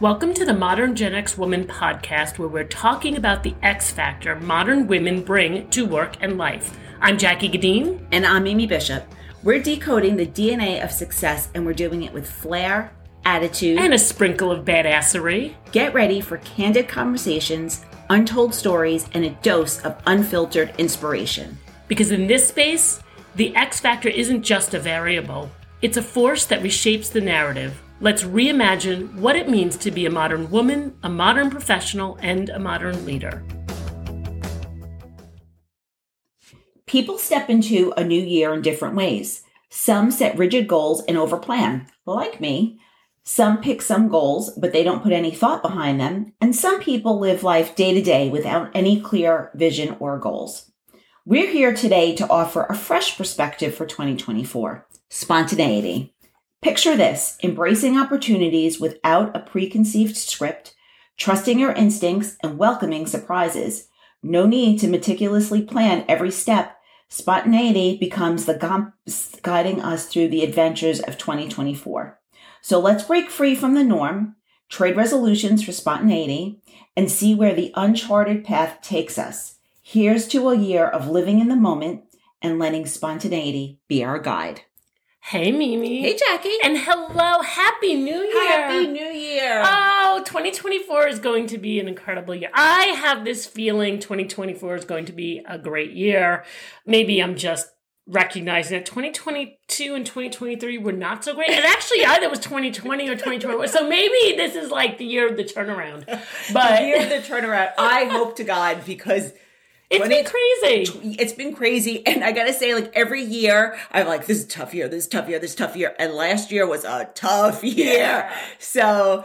Welcome to the Modern Gen X Woman podcast, where we're talking about the X factor modern women bring to work and life. I'm Jackie Gadeen. And I'm Mimi Bishop. We're decoding the DNA of success, and we're doing it with flair, attitude, and a sprinkle of badassery. Get ready for candid conversations, untold stories, and a dose of unfiltered inspiration. Because in this space, the X factor isn't just a variable, it's a force that reshapes the narrative Let's reimagine what it means to be a modern woman, a modern professional, and a modern leader. People step into a new year in different ways. Some set rigid goals and overplan, like me. Some pick some goals, but they don't put any thought behind them. And some people live life day to day without any clear vision or goals. We're here today to offer a fresh perspective for 2024 spontaneity. Picture this embracing opportunities without a preconceived script, trusting your instincts, and welcoming surprises. No need to meticulously plan every step. Spontaneity becomes the compass guiding us through the adventures of 2024. So let's break free from the norm, trade resolutions for spontaneity, and see where the uncharted path takes us. Here's to a year of living in the moment and letting spontaneity be our guide. Hey, Mimi. Hey, Jackie. And hello. Happy New Year. Happy New Year. Oh, 2024 is going to be an incredible year. I have this feeling 2024 is going to be a great year. Maybe I'm just recognizing that 2022 and 2023 were not so great. And actually, either was 2020 or 2021. So maybe this is like the year of the turnaround. But the year of the turnaround. I hope to God because it's been crazy. It's been crazy. And I gotta say, like every year, I'm like, this is tough year, this is tough year, this is tough year. And last year was a tough year. Yeah. So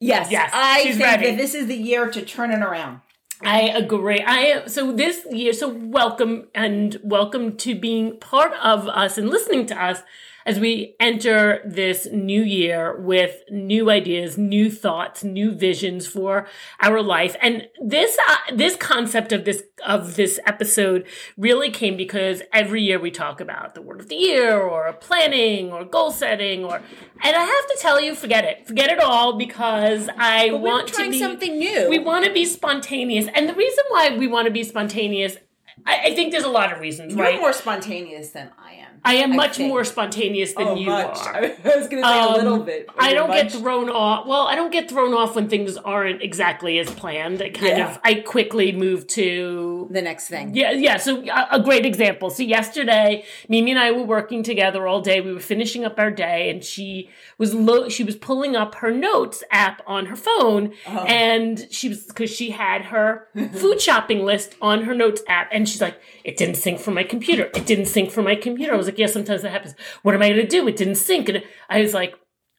yes, yes I think ready. that this is the year to turn it around. I agree. I am so this year, so welcome and welcome to being part of us and listening to us as we enter this new year with new ideas, new thoughts, new visions for our life. And this, uh, this concept of this, of this episode really came because every year we talk about the word of the year or planning or goal setting or, and I have to tell you, forget it. Forget it all because I want to be something new. We want to be spontaneous. And the reason why we want to be spontaneous I, I, think there's a lot of reasons, You're right? more spontaneous than I am. I am much more spontaneous than oh, you much. are. I was going to say um, a little bit. I don't much. get thrown off. Well, I don't get thrown off when things aren't exactly as planned. I kind yeah. of I quickly move to the next thing. Yeah, yeah. So a great example. So yesterday, Mimi and I were working together all day. We were finishing up our day, and she was lo- she was pulling up her notes app on her phone, oh. and she was because she had her food shopping list on her notes app, and she's like, "It didn't sync from my computer. It didn't sync from my computer." I was like, "Yeah, sometimes that happens. What am I going to do? It didn't sync. and I was like,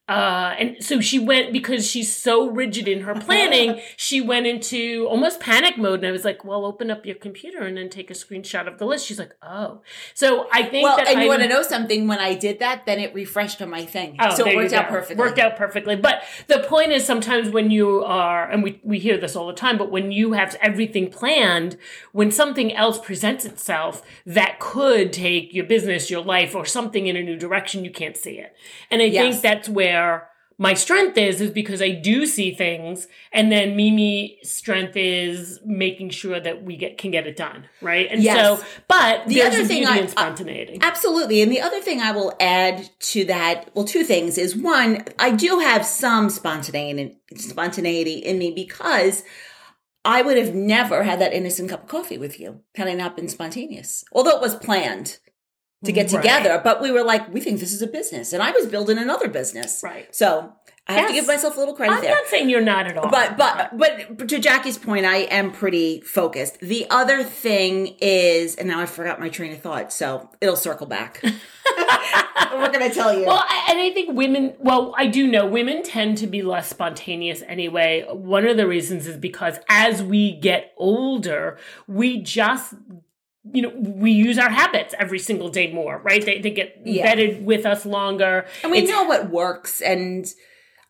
uh, and so she went because she's so rigid in her planning. she went into almost panic mode, and I was like, "Well, open up your computer and then take a screenshot of the list." She's like, "Oh." So I think well, and you want to know something? When I did that, then it refreshed on my thing, oh, so it worked out perfectly. Worked out perfectly. But the point is, sometimes when you are, and we we hear this all the time, but when you have everything planned, when something else presents itself that could take your business, your life, or something in a new direction, you can't see it. And I yes. think that's where where my strength is is because I do see things, and then Mimi's strength is making sure that we get can get it done, right? And yes. so, but the other thing I, spontaneity, absolutely. And the other thing I will add to that, well, two things is one, I do have some spontaneity spontaneity in me because. I would have never had that innocent cup of coffee with you had I not been spontaneous, although it was planned to get right. together, but we were like, we think this is a business. And I was building another business. Right. So I have yes. to give myself a little credit I'm there. not saying you're not at all. But, but, but to Jackie's point, I am pretty focused. The other thing is, and now I forgot my train of thought, so it'll circle back. We're going to tell you. Well, and I think women, well, I do know women tend to be less spontaneous anyway. One of the reasons is because as we get older, we just you know, we use our habits every single day more, right? They, they get yeah. embedded with us longer. And we it's, know what works. And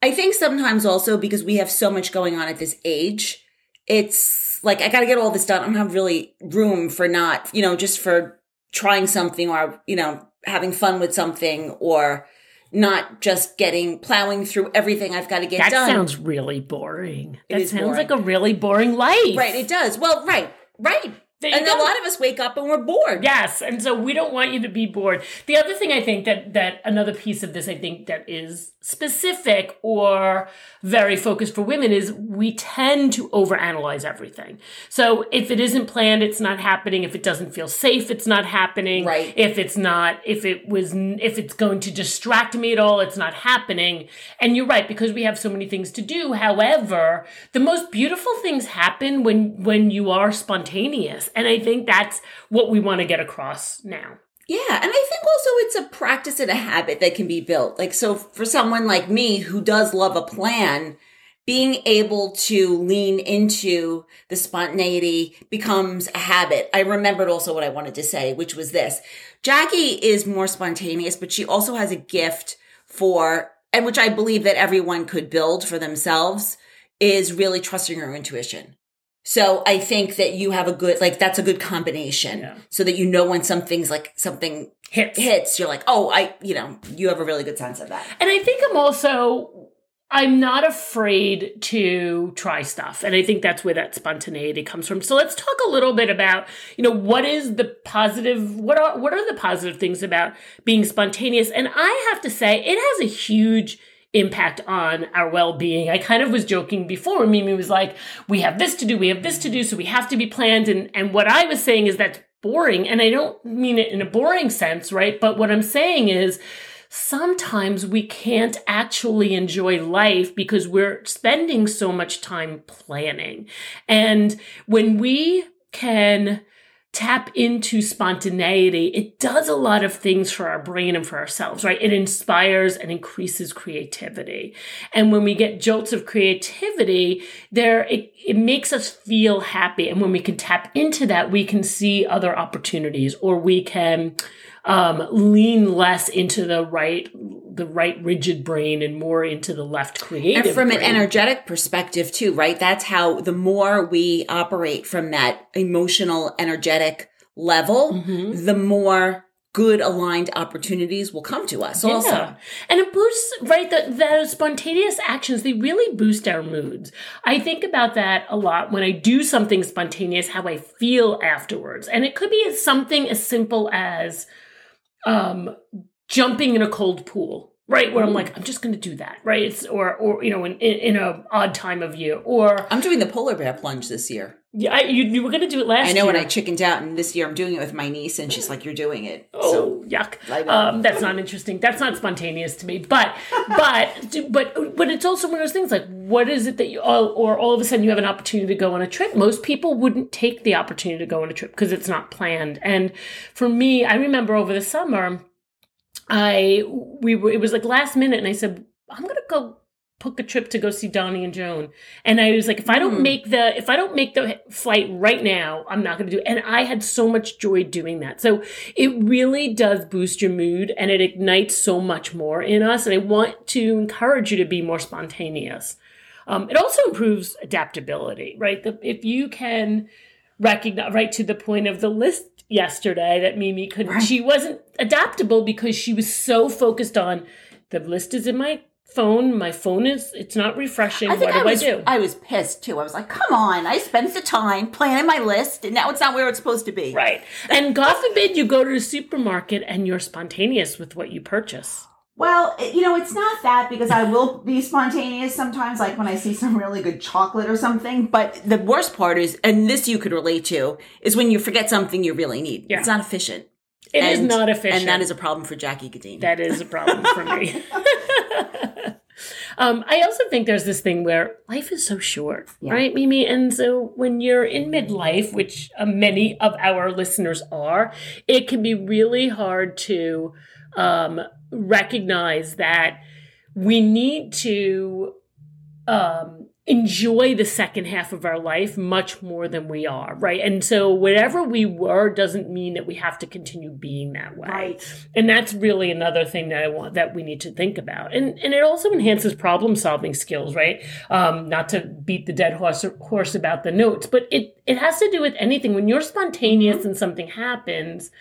I think sometimes also because we have so much going on at this age, it's like, I got to get all this done. I don't have really room for not, you know, just for trying something or, you know, having fun with something or, not just getting plowing through everything I've got to get that done. sounds really boring. It that sounds boring. like a really boring life. right, it does. Well, right, right. And a lot of us wake up and we're bored. Yes, and so we don't want you to be bored. The other thing I think that that another piece of this I think that is specific or very focused for women is we tend to overanalyze everything. So if it isn't planned, it's not happening. If it doesn't feel safe, it's not happening. Right. If it's not, if it was, if it's going to distract me at all, it's not happening. And you're right because we have so many things to do. However, the most beautiful things happen when when you are spontaneous, and I think that's what we want to get across now. Yeah, and I think also it's a practice and a habit that can be built. Like, so for someone like me who does love a plan, being able to lean into the spontaneity becomes a habit. I remembered also what I wanted to say, which was this. Jackie is more spontaneous, but she also has a gift for, and which I believe that everyone could build for themselves, is really trusting her intuition. So I think that you have a good, like, that's a good combination Yeah. so that you know when something's like something Hits. hits, you're like, oh, I, you know, you have a really good sense of that. And I think I'm also I'm not afraid to try stuff. And I think that's where that spontaneity comes from. So let's talk a little bit about, you know, what is the positive what are what are the positive things about being spontaneous? And I have to say it has a huge impact on our well-being. I kind of was joking before. Mimi was like, we have this to do, we have this to do, so we have to be planned. And and what I was saying is that's boring. And I don't mean it in a boring sense, right? But what I'm saying is sometimes we can't actually enjoy life because we're spending so much time planning. And when we can tap into spontaneity, it does a lot of things for our brain and for ourselves, right? It inspires and increases creativity. And when we get jolts of creativity, there it, it makes us feel happy. And when we can tap into that, we can see other opportunities or we can um, lean less into the right the right rigid brain and more into the left creative And from an energetic perspective too, right? That's how the more we operate from that emotional, energetic level, Mhm. the more good aligned opportunities will come to us also. And it boosts, right? The, the spontaneous actions, they really boost our moods. I think about that a lot when I do something spontaneous, how I feel afterwards. And it could be something as simple as um, jumping in a cold pool, right? Where I'm like, I'm just going to do that, right? It's, or, or, you know, in, in, in a odd time of year. Or, I'm doing the polar bear plunge this year. yeah, I, you, you were going to do it last year. I know year. when I chickened out, and this year I'm doing it with my niece, and she's like, "You're doing it." Oh, So yuck! Um, that's not interesting. That's not spontaneous to me. But, but, but, but it's also one of those things. Like, what is it that you, all, or all of a sudden you have an opportunity to go on a trip? Most people wouldn't take the opportunity to go on a trip because it's not planned. And for me, I remember over the summer, I we were it was like last minute, and I said I'm gonna go book a trip to go see Donnie and Joan. And I was like, if I don't Hmm. make the if I don't make the flight right now, I'm not gonna do it. And I had so much joy doing that. So it really does boost your mood and it ignites so much more in us. And I want to encourage you to be more spontaneous. Um, it also improves adaptability, right? The, if you can recognize right to the point of the list yesterday that Mimi couldn't Right. she wasn't adaptable because she was so focused on the list is in my phone, my phone is it's not refreshing. What I do was, I do? I was pissed too. I was like, "Come on! I spent the time planning my list, and now it's not where it's supposed to be." right. And God forbid you go to the supermarket and you're spontaneous with what you purchase. Well, it- you know, it's not that because I will be spontaneous sometimes, like when I see some really good chocolate or something. But the worst part is, and this you could relate to, is when you forget something you really need. Yeah. It's not efficient. It is And- not efficient. And that is a problem for Jackie Gadeen. That is a problem for me. um, I also think there's this thing where life is so short, Yeah. right, Mimi? And so when you're in midlife, which uh, many of our listeners are, it can be really hard to um, recognize that we need to um, enjoy the second half of our life much more than we are, right? And so whatever we were doesn't mean that we have to continue being that way Right. and that's really another thing that I want that we need to think about, and and it also enhances problem solving skills, right? Um, not to beat the dead horse horse about the notes, but it it has to do with anything. When you're spontaneous and something happens,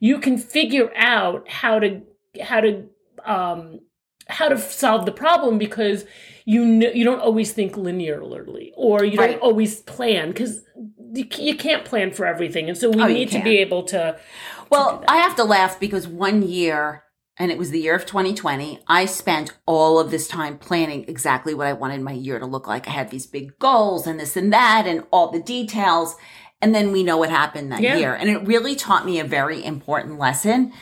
you can figure out how to how to um, how to solve the problem because you know you don't always think linearly or you don't always plan because you, can't plan for everything and so we Oh, need to be able to Well, I have to laugh because one year, and it was the year of 2020, I spent all of this time planning exactly what I wanted my year to look like. I had these big goals and this and that and all the details. And then we know what happened that Yeah. year. And it really taught me a very important lesson.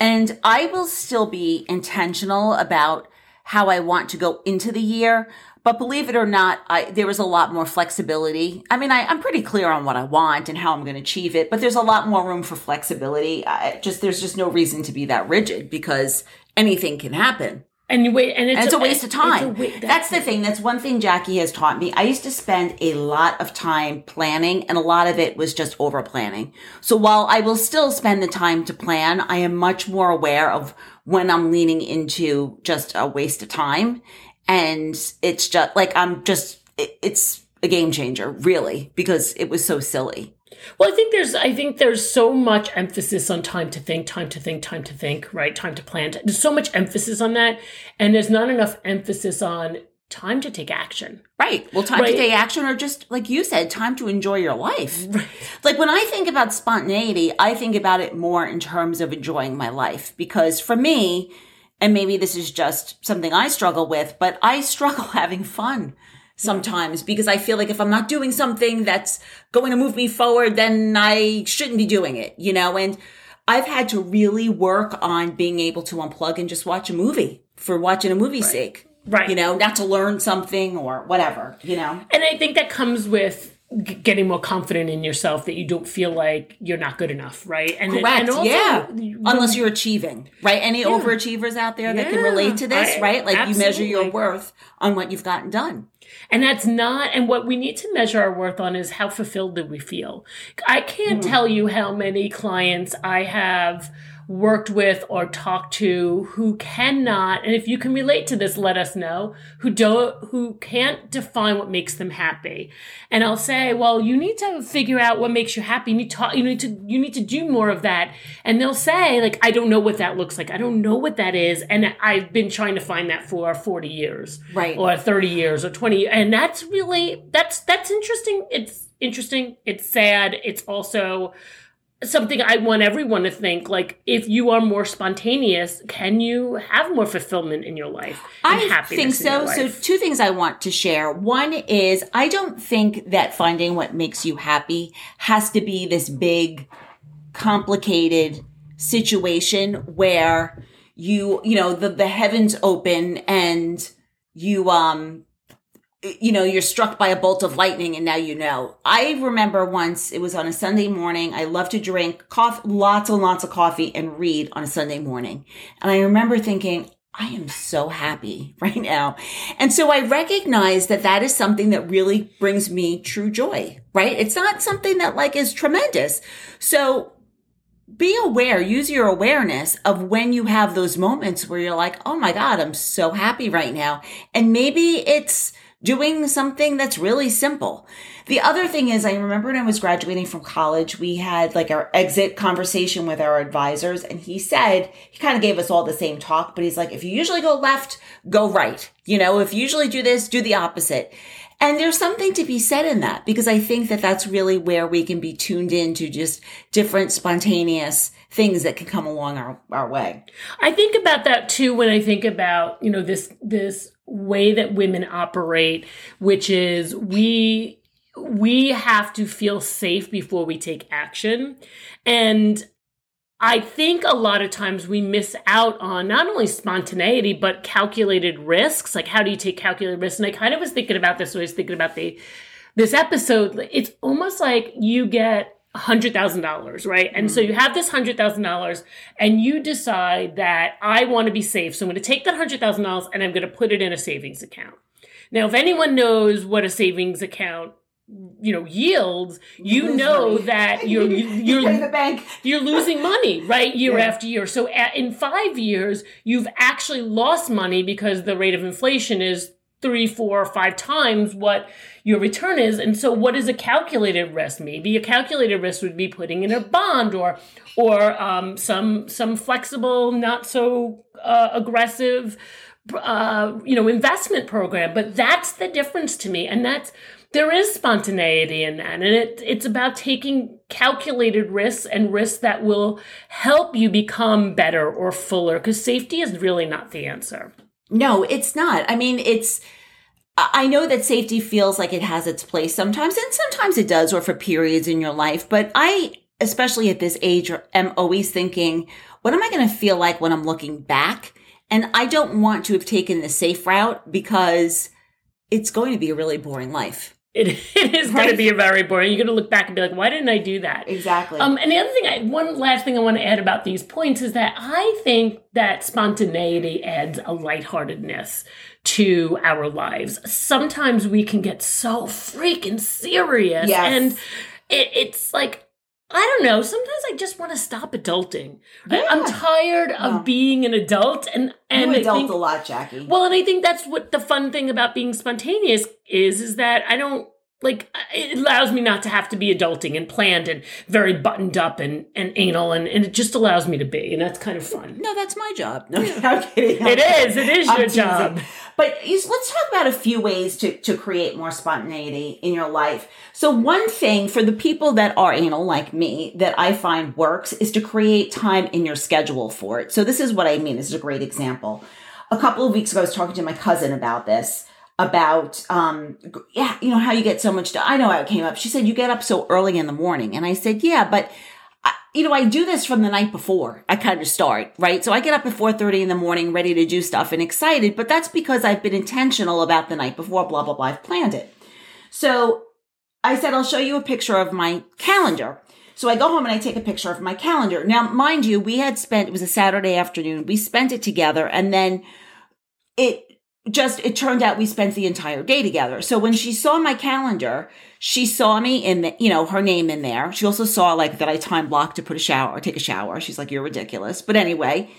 And I will still be intentional about how I want to go into the year. But believe it or not, I, there is a lot more flexibility. I mean, I, I'm pretty clear on what I want and how I'm going to achieve it, but there's a lot more room for flexibility. I just there's just no reason to be that rigid because anything can happen. And you wait and it's, And it's a waste of time. wa- That's the thing. That's one thing Jackie has taught me. I used to spend a lot of time planning and a lot of it was just over planning. So while I will still spend the time to plan, I am much more aware of when I'm leaning into just a waste of time. And it's just like, I'm just, it, it's a game changer, really, because it was so silly. Well, I think there's I think there's so much emphasis on time to think, time to think, time to think, right? Time to plan. There's so much emphasis on that, and there's not enough emphasis on time to take action. Right. Well, time Right. to take action or just like you said, time to enjoy your life. Right. Like when I think about spontaneity, I think about it more in terms of enjoying my life because for me, and maybe this is just something I struggle with, but I struggle having fun sometimes because I feel like if I'm not doing something that's going to move me forward, then I shouldn't be doing it, you know? And I've had to really work on being able to unplug and just watch a movie for watching a movie's sake. Right. You know, not to learn something or whatever, you know? And I think that comes with getting more confident in yourself that you don't feel like you're not good enough, right? And Correct. and also, yeah. Unless you're achieving, right? Any overachievers out there that can relate to this, I- right? Like you measure your worth on what you've gotten done. And that's not, and what we need to measure our worth on is how fulfilled do we feel. I can't Hmm. tell you how many clients I have worked with or talked to who cannot, and if you can relate to this, let us know, who don't, who can't define what makes them happy. And I'll say, well, you need to figure out what makes you happy. You need to, you need to, you need to do more of that. And they'll say, like, I don't know what that looks like. I don't know what that is. And I've been trying to find that for 40 years Right. or 30 years or 20 and that's really that's that's interesting it's interesting it's sad it's also something i want everyone to think like if you are more spontaneous can you have more fulfillment in your life and I think so. So, two things I want to share. One is I don't think that finding what makes you happy has to be this big, complicated situation where you, you know, the, the heavens open and you, um, you know, you're struck by a bolt of lightning and now you know. I remember once it was on a Sunday morning. I love to drink coffee, lots and lots of coffee and read on a Sunday morning. And I remember thinking, I am so happy right now. And so I recognize that that is something that really brings me true joy, right? It's not something that like is tremendous. So be aware, use your awareness of when you have those moments where you're like, oh my God, I'm so happy right now. And maybe it's doing something that's really simple. The other thing is, I remember when I was graduating from college, we had like our exit conversation with our advisors, and he said, he kind of gave us all the same talk, but he's like, if you usually go left, go right. You know, if you usually do this, do the opposite. And there's something to be said in that because I think that that's really where we can be tuned into just different spontaneous things that can come along our, our way. I think about that too when I think about, you know, this this way that women operate, which is we we have to feel safe before we take action. And I think a lot of times we miss out on not only spontaneity, but calculated risks. Like, how do you take calculated risks? And I kind of was thinking about this when I was thinking about the this episode. It's almost like you get hundred thousand dollars, right? And so mm. you have this hundred thousand dollars, and you decide that I want to be safe, so I'm going to take that hundred thousand dollars and I'm going to put it in a savings account. Now, if anyone knows what a savings account you know yields you know money. that you're you're in the bank. you're losing money right year Yeah. after year so at, in five years you've actually lost money because the rate of inflation is three four or five times what your return is and so what is a calculated risk maybe a calculated risk would be putting in a bond or or um, some some flexible not so uh, aggressive uh, you know, investment program. But that's the difference to me. And that's, there is spontaneity in that. And it, it's about taking calculated risks and risks that will help you become better or fuller because safety is really not the answer. No, it's not. I mean, it's, I know that safety feels like it has its place sometimes, and sometimes it does, or for periods in your life. But I, especially at this age, am always thinking, what am I going to feel like when I'm looking back? And I don't want to have taken the safe route because it's going to be a really boring life. It, it is going to be a very boring. You're going to look back and be like, why didn't I do that? Exactly. Um, and the other thing, I, one last thing I want to add about these points is that I think that spontaneity adds a lightheartedness to our lives. Sometimes we can get so freaking serious. Yes. And it, it's like, I don't know. Sometimes I just want to stop adulting. I, I'm tired of being an adult, and and you I adult think, a lot, Jackie. well, and I think that's what the fun thing about being spontaneous is, is that I don't like it allows me not to have to be adulting and planned and very buttoned up and, and anal and, and it just allows me to be and that's kind of fun. no, that's my job. No, I'm kidding. It is, it is I'm your teasing. job. But let's talk about a few ways to, to create more spontaneity in your life. So one thing for the people that are anal like me that I find works is to create time in your schedule for it. So this is what I mean. This is a great example. A couple of weeks ago, I was talking to my cousin about this, about, um, yeah, you know, how you get so much. I know how it came up. She said, you get up so early in the morning. And I said, yeah, but I, you know, I do this from the night before. I kind of start, right? So I get up at 4:30 in the morning ready to do stuff and excited, but that's because I've been intentional about the night before, blah blah blah. I've planned it. So I said I'll show you a picture of my calendar. So I go home and I take a picture of my calendar. Now, mind you, we had spent it was a Saturday afternoon. We spent it together and then it just it turned out we spent the entire day together. So when she saw my calendar, she saw me in the, you know, her name in there. She also saw like that I time blocked to put a shower, or take a shower. She's like, "You're ridiculous." But anyway,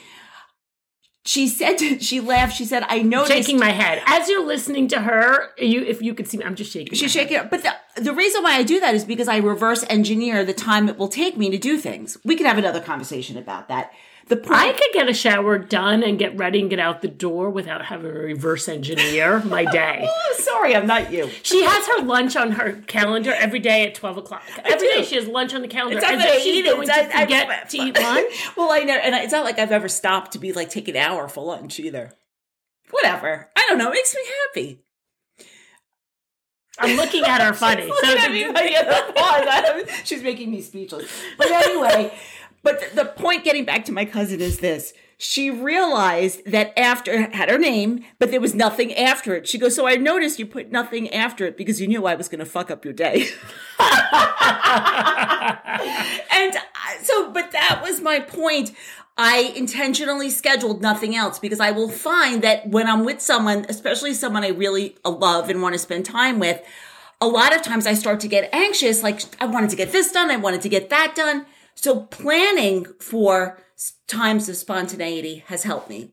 she said she laughed. She said, "I noticed." Shaking my head. As you're listening to her, you if you could see me, I'm just shaking. She's my head. shaking it. But the, the reason why I do that is because I reverse engineer the time it will take me to do things. We could have another conversation about that. The point, I could get a shower done and get ready and get out the door without having to reverse engineer my day. Oh, sorry, I'm not you. She has her lunch on her calendar every day at 12 o'clock. Every do. day she has lunch on the calendar. It's not As that if I she's eat it. going It's to not- I- forget to eat lunch. well, I know, and it's not like I've ever stopped to be like take an hour for lunch either. Whatever. I don't know. It makes me happy. I'm looking at her funny. So at me, like, at pause. She's making me speechless. But anyway, but the, point getting back to my cousin is this. She realized that after had her name, but there was nothing after it. She goes, "So I noticed you put nothing after it because you knew I was going to fuck up your day." and uh, so, but that was my point. I intentionally scheduled nothing else because I will find that when I'm with someone, especially someone I really uh, love and want to spend time with, a lot of times I start to get anxious. Like, I wanted to get this done. I wanted to get that done. So planning for times of spontaneity has helped me.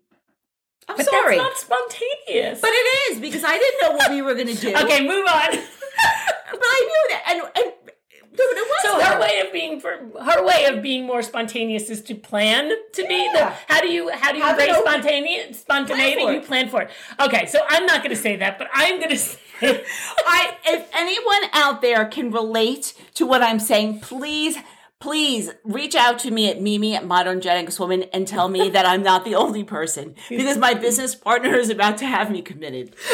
I'm but sorry. that's not spontaneous. but it is because I didn't know what we were going to do. okay, move on. But I knew that. And, and no, it was So her way of being for her way of being more spontaneous is to plan to be the how do you how do you Have it embrace open. spontaneous spontaneity? Plan You plan for it. Okay, so I'm not going to say that, but I'm going to say I, if anyone out there can relate to what I'm saying, please, please reach out to me at Mimi at Modern Gen X Woman and tell me that I'm not the only person because my business partner is about to have me committed.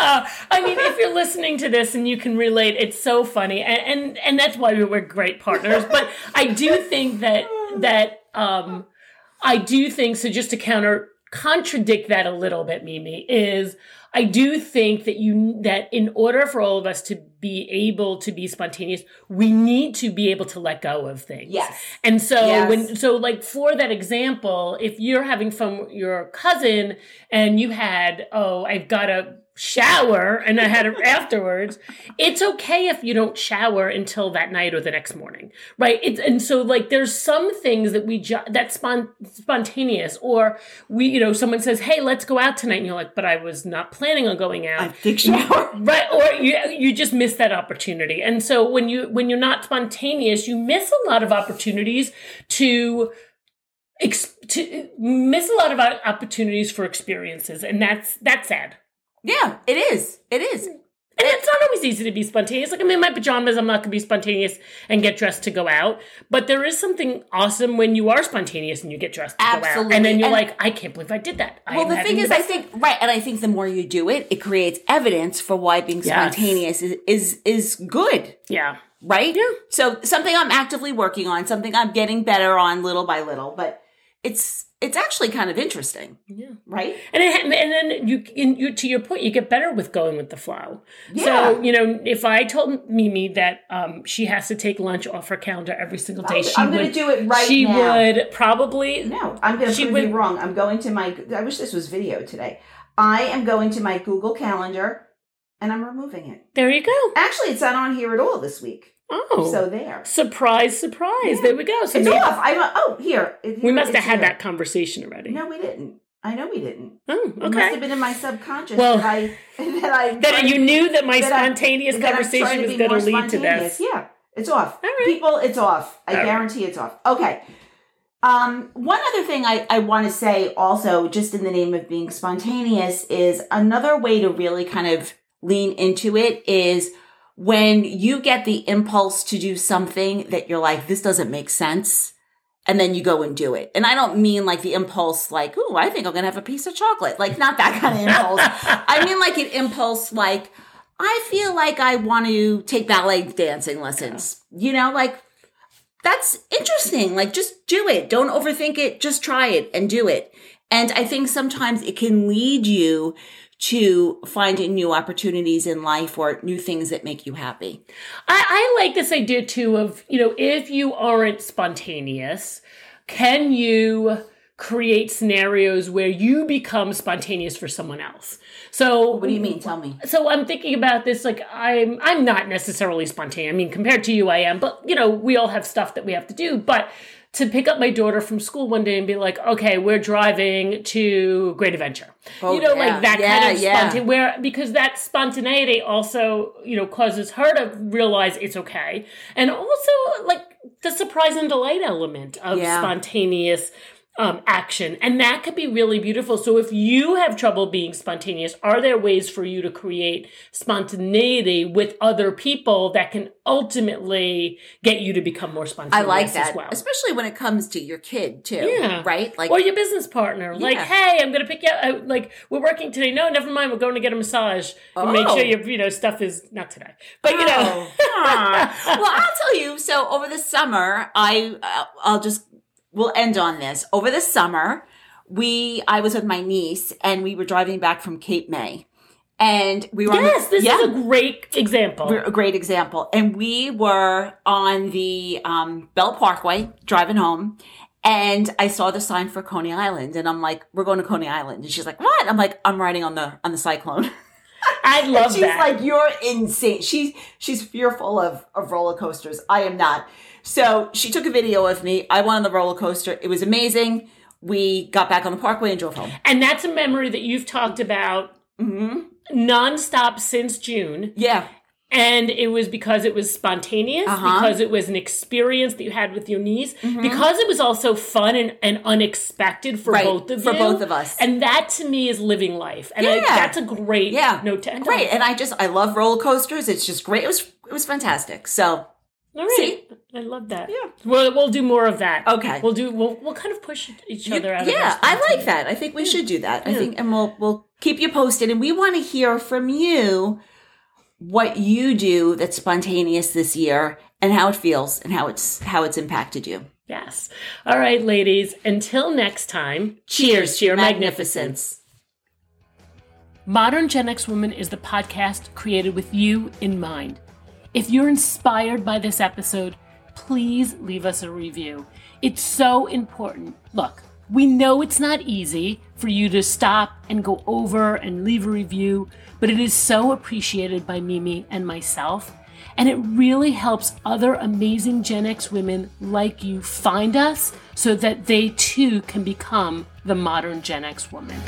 Uh, I mean, if you're listening to this and you can relate, it's so funny, and and, and that's why we're great partners. But I do think that that um, I do think so. Just to counter contradict that a little bit, Mimi is I do think that you that in order for all of us to be able to be spontaneous, we need to be able to let go of things. Yes. And so Yes. when so like for that example, if you're having fun with your cousin and you had, oh, I've got to shower and I had it afterwards, it's okay if you don't shower until that night or the next morning. Right? It's and so like there's some things that we ju- that's spon- spontaneous or we you know someone says, "Hey, let's go out tonight." And you're like, "But I was not planning on going out." Big shower. right or you you just miss that opportunity and so when you when you're not spontaneous you miss a lot of opportunities to ex- to miss a lot of opportunities for experiences, and that's that's sad. Yeah, it is. It is. And it's not always easy to be spontaneous. Like I'm in my pajamas, I'm not gonna be spontaneous and get dressed to go out. But there is something awesome when you are spontaneous and you get dressed to go out, Absolutely. and then you're And- like, I can't believe I did that. I Well, am the having thing is, I best think right, and I think the more you do it, it creates evidence for why being Yes. spontaneous is is, is good. yeah. right? Yeah. So something I'm actively working on, something I'm getting better on little by little, but it's it's actually kind of interesting, Yeah. right? And it, and then you, in, you, to your point, you get better with going with the flow. Yeah. So you know, if I told Mimi that um, she has to take lunch off her calendar every single day, she I'm gonna would do it right She now. would probably. No, I'm going to She prove would- you wrong. I'm going to my. I wish this was video today. I am going to my Google Calendar, and I'm removing it. There you go. Actually, it's not on here at all this week. Oh, So there. surprise, surprise! There we go. So It's off. I'm. Oh, here. It- we must have had here. that conversation already. No, we didn't. I know we didn't. Oh, It must have been in my subconscious Well, that I that I That you knew that my that spontaneous I'm conversation was going to lead to this. Yeah, it's off. All right. People, it's off. I All right. guarantee it's off. Okay. Um, one other thing I, I want to say also, just in the name of being spontaneous, is another way to really kind of lean into it is when you get the impulse to do something that you're like, this doesn't make sense. And then you go and do it. And I don't mean like the impulse, like, oh, I think I'm going to have a piece of chocolate. Like, not that kind of impulse. I mean like an impulse, like, I feel like I want to take ballet dancing lessons. You know, like that's interesting. Like just do it. Don't overthink it. Just try it and do it. And I think sometimes it can lead you to finding new opportunities in life or new things that make you happy. I, I like this idea too of, you know, if you aren't spontaneous, can you create scenarios where you become spontaneous for someone else? So What do you mean? Tell me. so I'm thinking about this like I'm I'm not necessarily spontaneous. I mean, compared to you, I am. But you know, we all have stuff that we have to do. But to pick up my daughter from school one day and be like, okay, we're driving to Great Adventure. Oh, you know, yeah. like that Yeah, kind of yeah. spontaneity where because that spontaneity also, you know, causes her to realize it's okay. And also like the surprise and delight element of spontaneous um, action. And that could be really beautiful. So if you have trouble being spontaneous, are there ways for you to create spontaneity with other people that can ultimately get you to become more spontaneous? I like that, as well? especially when it comes to your kid too. Yeah. Right? Like or your business partner, like, hey, I'm gonna pick you up. uh, Like, we're working today. No, never mind. We're going to get a massage. And make Oh. sure your, you know, stuff is not today, but you know. Oh, well, I'll tell you. So over the summer, I uh, I'll just we'll end on this. Over the summer, we I was with my niece and we were driving back from Cape May, and we were on the- yes, this yeah, is a great example. we're a great example. And we were on the um, Belt Parkway driving home. And I saw the sign for Coney Island, and I'm like, "We're going to Coney Island." And she's like, "What?" I'm like, "I'm riding on the on the cyclone." I love that. She's that. like, you're insane. She's she's fearful of, of roller coasters. I am not. So she took a video of me. I went on the roller coaster. It was amazing. We got back on the parkway and drove home. and that's a memory that you've talked about hmm nonstop since June. Yeah. And it was because it was spontaneous, Uh-huh. because it was an experience that you had with your niece, because it was also fun and, and unexpected for Right, both of for you. both of us. And that to me is living life. And I, Yeah. that's a great Yeah. note to end Great. on. And I just, I love roller coasters. It's just great. It was, it was fantastic. So, All right. See? I love that. Yeah. We'll, we'll do more of that. Okay. We'll do, we'll, we'll kind of push each you- other out of yeah, I like that. I think we should do that. I think, and we'll, we'll keep you posted. And we want to hear from you what you do that's spontaneous this year and how it feels and how it's, how it's impacted you. Yes. All right, ladies. Until next time, cheers to your magnificence. Modern Gen X Woman is the podcast created with you in mind. If you're inspired by this episode, please leave us a review. It's so important. Look, we know it's not easy for you to stop and go over and leave a review, but it is so appreciated by Mimi and myself. And it really helps other amazing Gen X women like you find us so that they too can become the modern Gen X woman.